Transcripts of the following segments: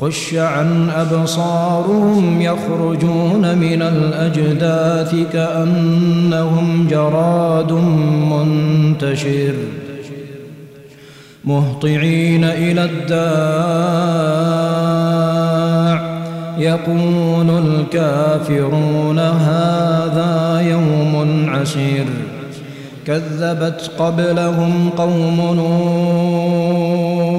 خش عن أبصارهم يخرجون من الأجداث كأنهم جراد منتشر. مهطعين إلى الداع. يقول الكافرون هذا يوم عسير. كذبت قبلهم قوم نوح.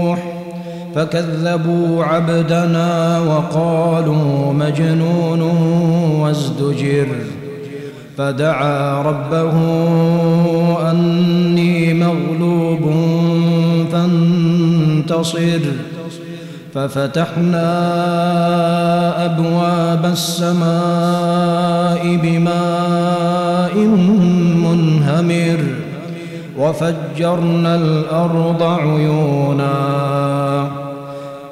فكذبوا عبدنا وقالوا مجنون وازدجر. فدعا ربه أني مغلوب فانتصر. ففتحنا أبواب السماء بماء منهمر. وفجرنا الأرض عيونا.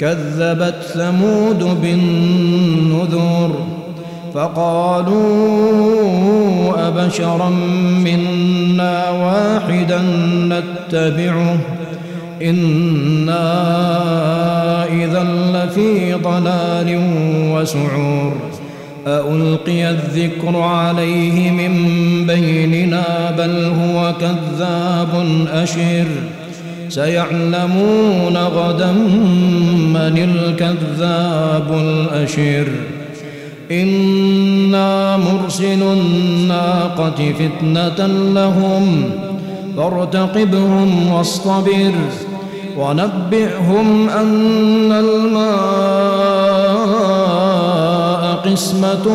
كذبت ثمود بالنذر فقالوا أبشرا منا واحدا نتبعه إنا إذا لفي ضلال وسعور ألقي الذكر عليه من بيننا بل هو كذاب أشر سيعلمون غدا من الكذاب الأشر. إنا مرسل الناقة فتنة لهم فارتقبهم واصطبر ونبئهم أن الماء قسمة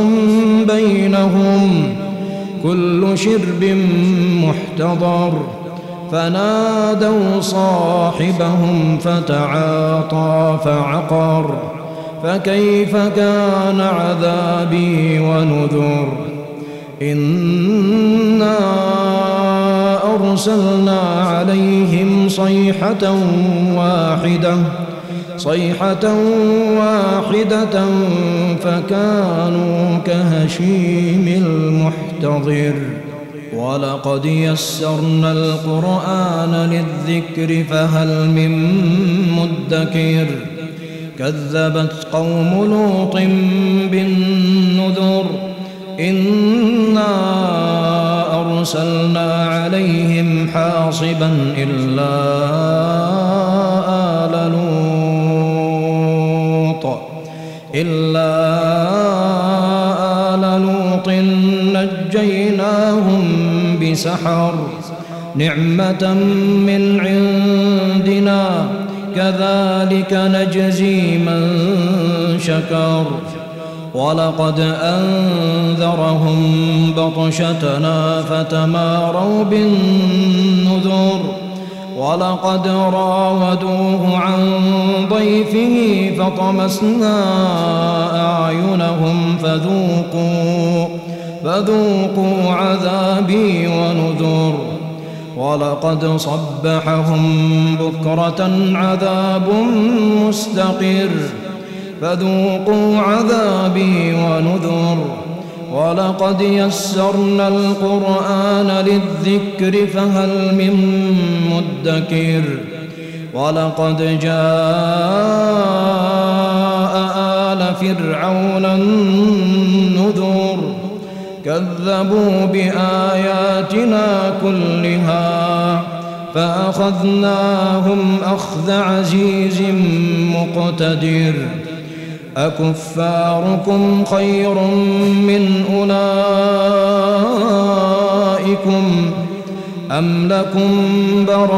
بينهم كل شرب محتضر. فنادوا صاحبهم فتعاطى فعقر فكيف كان عذابي ونذر إنا أرسلنا عليهم صيحة واحدة صيحة واحدة فكانوا كهشيم المحتضر ولقد يسرنا القرآن للذكر فهل من مدكر كذبت قوم لوط بالنذر إنا أرسلنا عليهم حاصبا إلا آل لوط إلا بسحر نعمة من عندنا كذلك نجزي من شكر. ولقد أنذرهم بطشتنا فتماروا بالنذر. ولقد راودوه عن ضيفه فطمسنا أعينهم فذوقوا. فذوقوا عذابي ونذر. ولقد صبحهم بكرة عذاب مستقر. فذوقوا عذابي ونذر. ولقد يسرنا القرآن للذكر فهل من مدكر. ولقد جاء آل فرعون النذر كذبوا بآياتنا كلها فأخذناهم أخذ عزيز مقتدر. أكفاركم خير من أولئكم أم لكم براءة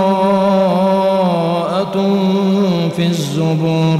في الزبر؟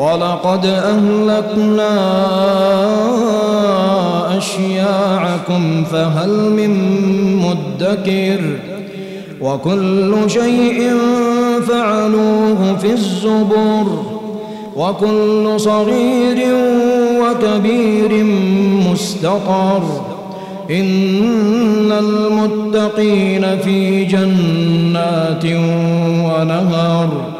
ولقد أهلكنا أشياعكم فهل من مدكر؟ وكل شيء فعلوه في الزبر وكل صغير وكبير مستقر إن المتقين في جنات ونهر.